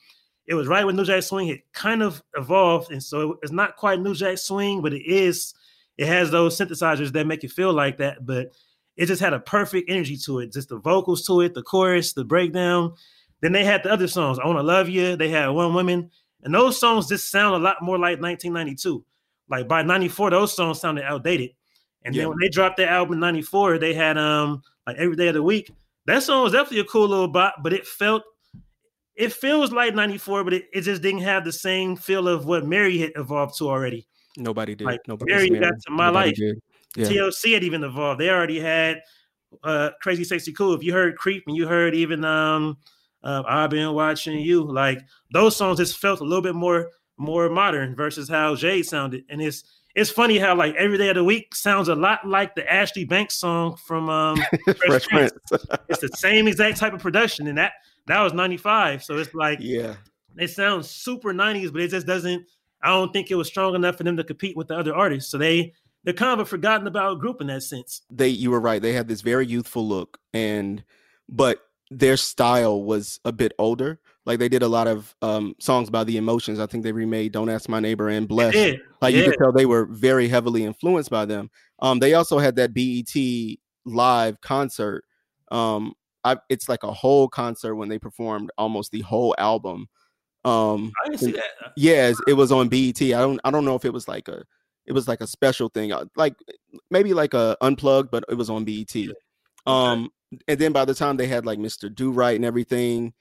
it was right when New Jack Swing had kind of evolved. And so it's not quite New Jack Swing, but it is, it has those synthesizers that make it feel like that. But it just had a perfect energy to it. Just the vocals to it, the chorus, the breakdown. Then they had the other songs, I Wanna Love You. They had One Woman. And those songs just sound a lot more like 1992. Like by 94, those songs sounded outdated. And Yeah. then when they dropped their album in 94, they had um like every day of the week. That song was definitely a cool little bop, but it felt it feels like 94, but it, it just didn't have the same feel of what Mary had evolved to already. Nobody did. Like, Nobody. Mary got to my Nobody life. did. Yeah. TLC had even evolved. They already had uh Crazy Sexy Cool. If you heard Creep and you heard even um uh, I've been watching you, like those songs just felt a little bit more more modern versus how Jade sounded. And it's it's funny how like every day of the week sounds a lot like the Ashley Banks song from um Fresh Prince. it's the same exact type of production, and that that was 95. So it's like yeah, it sounds super 90s, but it just doesn't. I don't think it was strong enough for them to compete with the other artists. So they they're kind of a forgotten about group in that sense. They you were right. They had this very youthful look, and but their style was a bit older. Like they did a lot of um, songs by the emotions. I think they remade "Don't Ask My Neighbor" and "Bless." Like yeah. you could tell they were very heavily influenced by them. Um, they also had that BET live concert. Um, I, it's like a whole concert when they performed almost the whole album. Um, I didn't see that. Yes, it was on BET. I don't. I don't know if it was like a. It was like a special thing, uh, like maybe like a unplugged, but it was on BET. Um, and then by the time they had like Mr. Do Right and everything,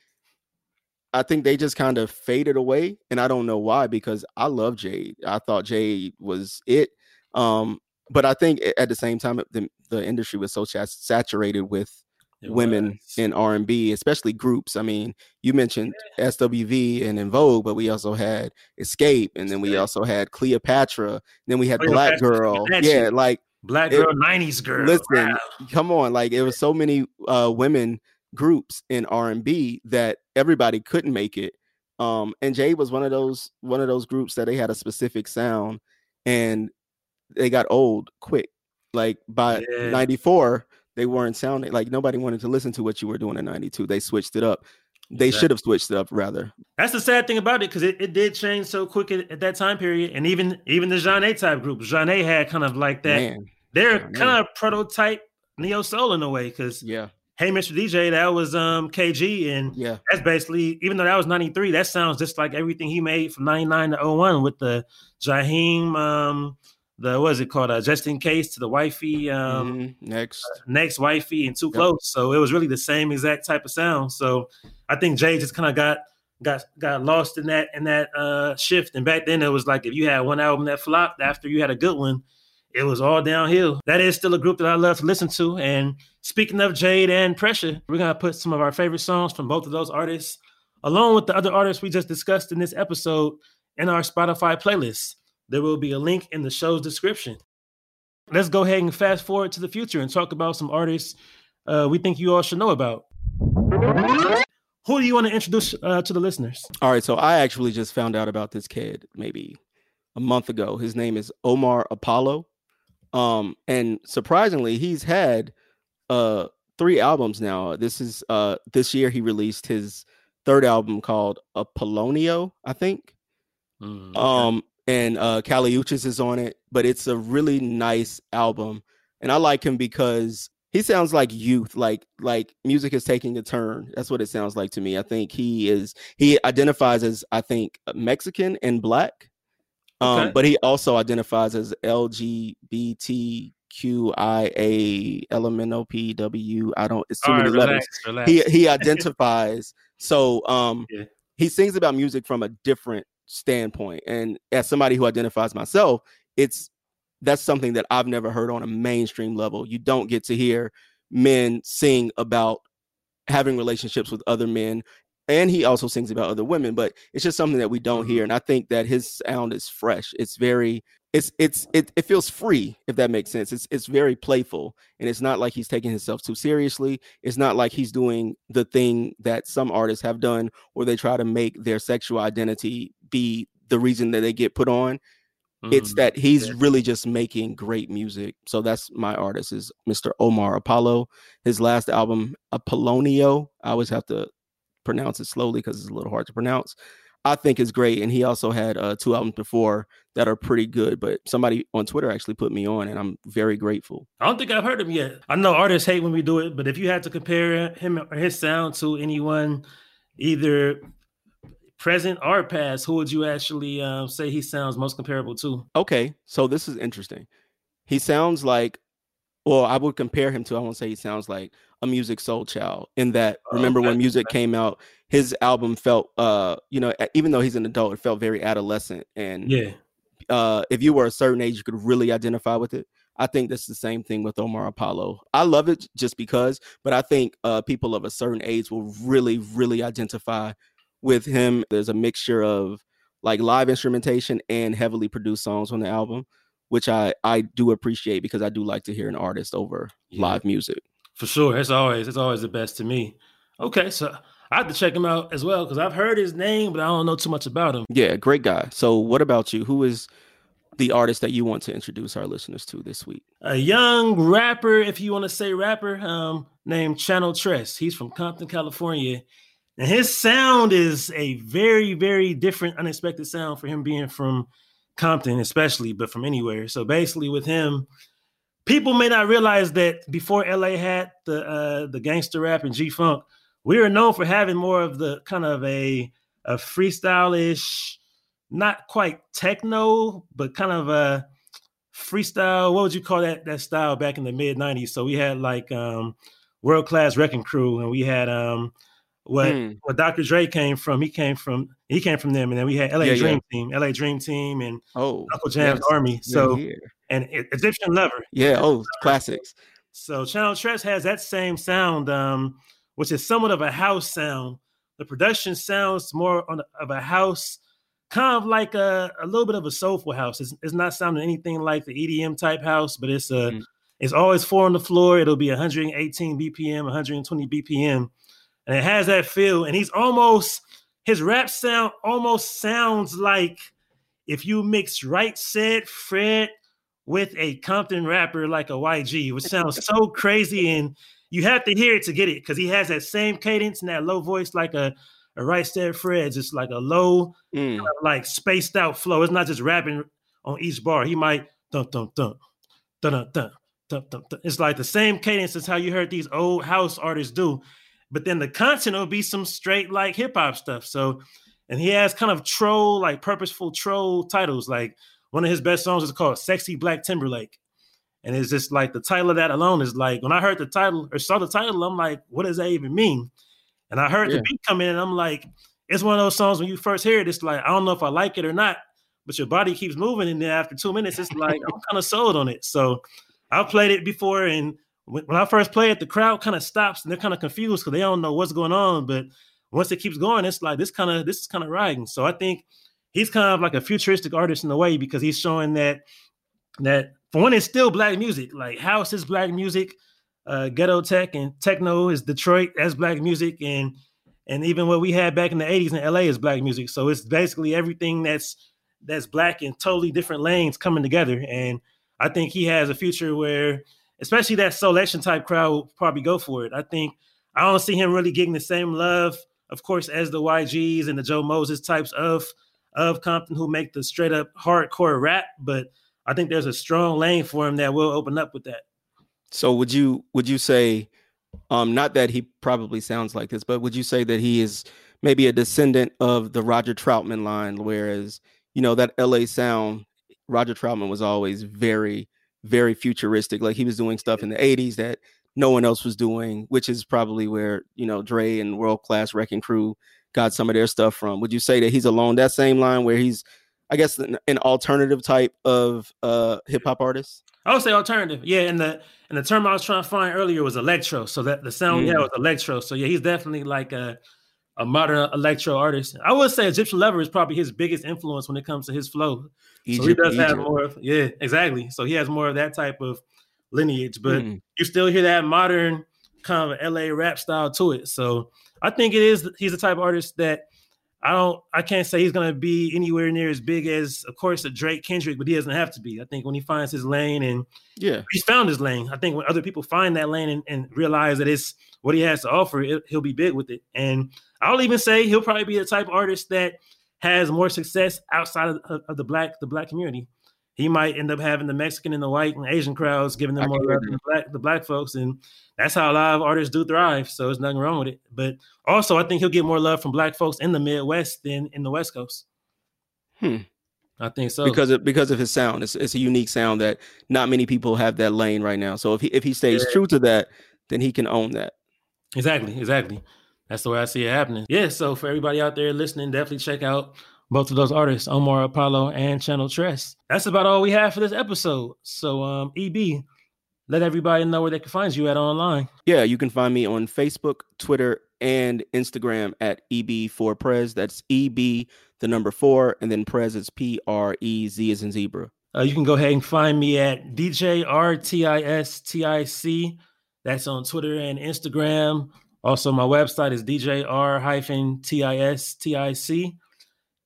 I think they just kind of faded away. And I don't know why, because I love Jade. I thought Jade was it. Um, but I think at the same time, the, the industry was so saturated with it women was. in R and B, especially groups. I mean, you mentioned. SWV and En Vogue, but we also had Xscape, and then we also had Cleopatra. Then we had Black Girl. Yeah, like Black girl, 90s girl. Listen, wow. come on. Like it was so many uh women groups in R&B that everybody couldn't make it. Um and Jade was one of those one of those groups that they had a specific sound and they got old quick. Like by yeah. 94, they weren't sounding like nobody wanted to listen to what you were doing in 92. They switched it up. They exactly. should have switched it up rather. That's the sad thing about it because it, it did change so quick at, at, that time period. And even even the Zhané type group, Zhané had kind of like that Man. They're kind of prototype neo soul in a way because yeah. Hey, Mr. DJ, that was um KG, and yeah, that's basically even though that was '93, that sounds just like everything he made from '99 to 01 with the Jaheim, um, the what is it called, uh, just in case to the wifey, um, mm-hmm. next, uh, next wifey, and too yep. close. So it was really the same exact type of sound. So I think Jay just kind of got got got lost in that in that uh shift. And back then it was like if you had one album that flopped after you had a good one, it was all downhill. That is still a group that I love to listen to. And speaking of Jade and Pressure, we're gonna put some of our favorite songs from both of those artists, along with the other artists we just discussed in this episode, in our Spotify playlist. There will be a link in the show's description. Let's go ahead and fast forward to the future and talk about some artists uh, we think you all should know about. Who do you want to introduce uh, to the listeners? All right, so I actually just found out about this kid maybe a month ago. His name is Omar Apollo. Um, and surprisingly, he's had uh three albums now. This is uh this year he released his third album called Apolonio, I think. Mm. Um, and uh Kali Uchis is on it, but it's a really nice album. And I like him because he sounds like youth, like like music is taking a turn. That's what it sounds like to me. I think he is he identifies as I think Mexican and black. Um, but he also identifies as LGBTQIA LMNOPW. I don't. It's too All many right, letters. Relax. He he identifies. so um, yeah. he sings about music from a different standpoint, and as somebody who identifies myself, it's that's something that I've never heard on a mainstream level. You don't get to hear men sing about having relationships with other men and he also sings about other women but it's just something that we don't hear mm-hmm. and i think that his sound is fresh it's very it's it's it, it feels free if that makes sense it's it's very playful and it's not like he's taking himself too seriously it's not like he's doing the thing that some artists have done where they try to make their sexual identity be the reason that they get put on mm-hmm. it's that he's yeah. really just making great music so that's my artist is mr omar apollo his last album apolonio i always have to pronounce it slowly because it's a little hard to pronounce. I think is great, and he also had uh, two albums before that are pretty good. But somebody on Twitter actually put me on, and I'm very grateful. I don't think I've heard him yet. I know artists hate when we do it, but if you had to compare him or his sound to anyone, either present or past, who would you actually uh, say he sounds most comparable to? Okay, so this is interesting. He sounds like well, I would compare him to, I won't say he sounds like a soul child in that, oh, remember okay. when Musiq came out, his album felt, uh, you know, even though he's an adult, it felt very adolescent. And yeah, uh, if you were a certain age, you could really identify with it. I think that's the same thing with Omar Apollo. I love it just because, but I think uh, people of a certain age will really, really identify with him. There's a mixture of like live instrumentation and heavily produced songs on the album, which I I do appreciate because I do like to hear an artist over yeah. live music. For sure, it's always it's always the best to me. Okay, so I have to check him out as well because I've heard his name, but I don't know too much about him. Yeah, great guy. So, what about you? Who is the artist that you want to introduce our listeners to this week? A young rapper, if you want to say rapper, um, named Channel Tres. He's from Compton, California. And his sound is a very, very different, unexpected sound for him being from Compton, especially, but from anywhere. So basically, with him, people may not realize that before LA had the uh, the gangster rap and G Funk, we were known for having more of the kind of a a freestyle-ish, not quite techno, but kind of a freestyle. What would you call that that style back in the mid '90s? So we had like um, World Class Wrecking Crew, and we had um, what mm. what Dr. Dre came from. He came from he came from them, and then we had LA yeah, Dream yeah. Team, LA Dream Team, and oh Uncle Jam's yes. Army. So yeah, and Egyptian Lover. Yeah. Oh, classics. So Channel Tres has that same sound, um, which is somewhat of a house sound. The production sounds more on of a house kind of like a, a little bit of a soulful house. It's, it's not sounding anything like the EDM type house, but it's a mm. it's always four on the floor. It'll be 118 BPM, 120 BPM, and it has that feel. And he's almost his rap sound almost sounds like if you mix Right Said Fred with a Compton rapper like a YG, which sounds so crazy. And you have to hear it to get it because he has that same cadence and that low voice like a, a Right Said Fred, It's like a low, mm. like spaced out flow. It's not just rapping on each bar. He might thump, thump, thump, thump, thump, thump, thump, thump. It's like the same cadence as how you heard these old house artists do. But then the content will be some straight like hip hop stuff. So, and he has kind of troll, like purposeful troll titles like one of his best songs is called "Sexy Black Timberlake." And it's just like the title of that alone is like when I heard the title or saw the title, I'm like, what does that even mean? And I heard yeah. the beat come in, and I'm like, it's one of those songs when you first hear it, it's like, I don't know if I like it or not, but your body keeps moving. And then after two minutes, it's like, I'm kind of sold on it. So I've played it before. And when, I first play it, the crowd kind of stops and they're kind of confused because they don't know what's going on. But once it keeps going, it's like, this kind of, this is kind of riding. So I think he's kind of like a futuristic artist in a way because he's showing that, that for one, it's still black music. Like house is black music uh, ghetto tech and techno is Detroit. That's black music, and and even what we had back in the '80s in LA is black music. So it's basically everything that's that's black in totally different lanes coming together. And I think he has a future where, especially that selection type crowd, will probably go for it. I think I don't see him really getting the same love, of course, as the YGs and the Joe Moses types of of Compton who make the straight up hardcore rap. But I think there's a strong lane for him that will open up with that. So would you would you say um not that he probably sounds like this, but would you say that he is maybe a descendant of the Roger Troutman line whereas you know that LA sound Roger Troutman was always very very futuristic like he was doing stuff in the 80s that no one else was doing which is probably where you know Dre and World Class Wrecking Crew got some of their stuff from would you say that he's along that same line where he's I guess an, an alternative type of uh hip hop artist I would say alternative. Yeah, and the and the term I was trying to find earlier was electro. So that the sound mm. yeah was electro. So yeah, he's definitely like a a modern electro artist. I would say Egyptian Lover is probably his biggest influence when it comes to his flow. Egypt, so he does Egypt. have more of yeah, exactly. So he has more of that type of lineage, but mm. you still hear that modern kind of LA rap style to it. So I think it is he's the type of artist that I don't I can't say he's gonna be anywhere near as big as of course a Drake Kendrick, but he doesn't have to be. I think when he finds his lane and yeah, he's found his lane. I think when other people find that lane and, and realize that it's what he has to offer, it, he'll be big with it. And I'll even say he'll probably be the type of artist that has more success outside of, of, of the black the black community he might end up having the Mexican and the white and Asian crowds giving them more love than the black the black folks, and that's how a lot of artists do thrive. So there's nothing wrong with it. But also, I think he'll get more love from black folks in the Midwest than in the West Coast. Hmm. I think so because of because of his sound. It's, it's a unique sound that not many people have that lane right now. So if he if he stays yeah. true to that, then he can own that. Exactly, exactly. That's the way I see it happening. Yeah. So for everybody out there listening, definitely check out both of those artists, Omar Apollo and Channel Tres. That's about all we have for this episode. So, um, EB, let everybody know where they can find you at online. Yeah, you can find me on Facebook, Twitter, and Instagram at EB4Prez. That's EB, the number four, and then Prez is P R E Z as in zebra. Uh, you can go ahead and find me at DJRTISTIC. That's on Twitter and Instagram. Also, my website is DJR-TISTIC.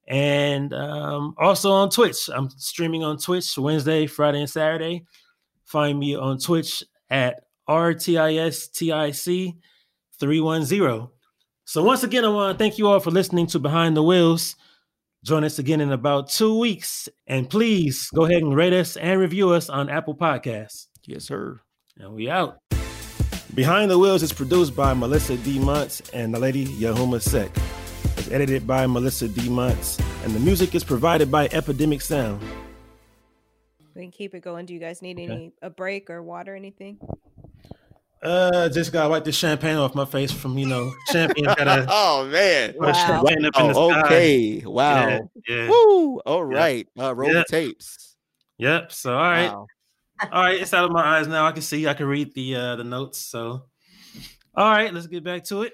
And um, also on Twitch. I'm streaming on Twitch Wednesday, Friday, and Saturday. Find me on Twitch at RTISTIC 310. So, once again, I want to thank you all for listening to Behind the Wheels. Join us again in about two weeks. And please go ahead and rate us and review us on Apple Podcasts. Yes, sir. And we out. Behind the Wheels is produced by Melissa D. Muntz and the lady Yahuma Sek. It's edited by Melissa D. Muntz, and the music is provided by Epidemic Sound. We can keep it going. Do you guys need any a break or water, or anything? Uh, just gotta wipe the champagne off my face from you know champion. Gotta oh man, Wow. champagne up in the oh, sky. okay, wow, Yeah, yeah. woo, all right, uh, roll Yeah. the tapes. Yep. So all right, Wow. all right. It's out of my eyes now. I can see. I can read the uh the notes. So all right, let's get back to it.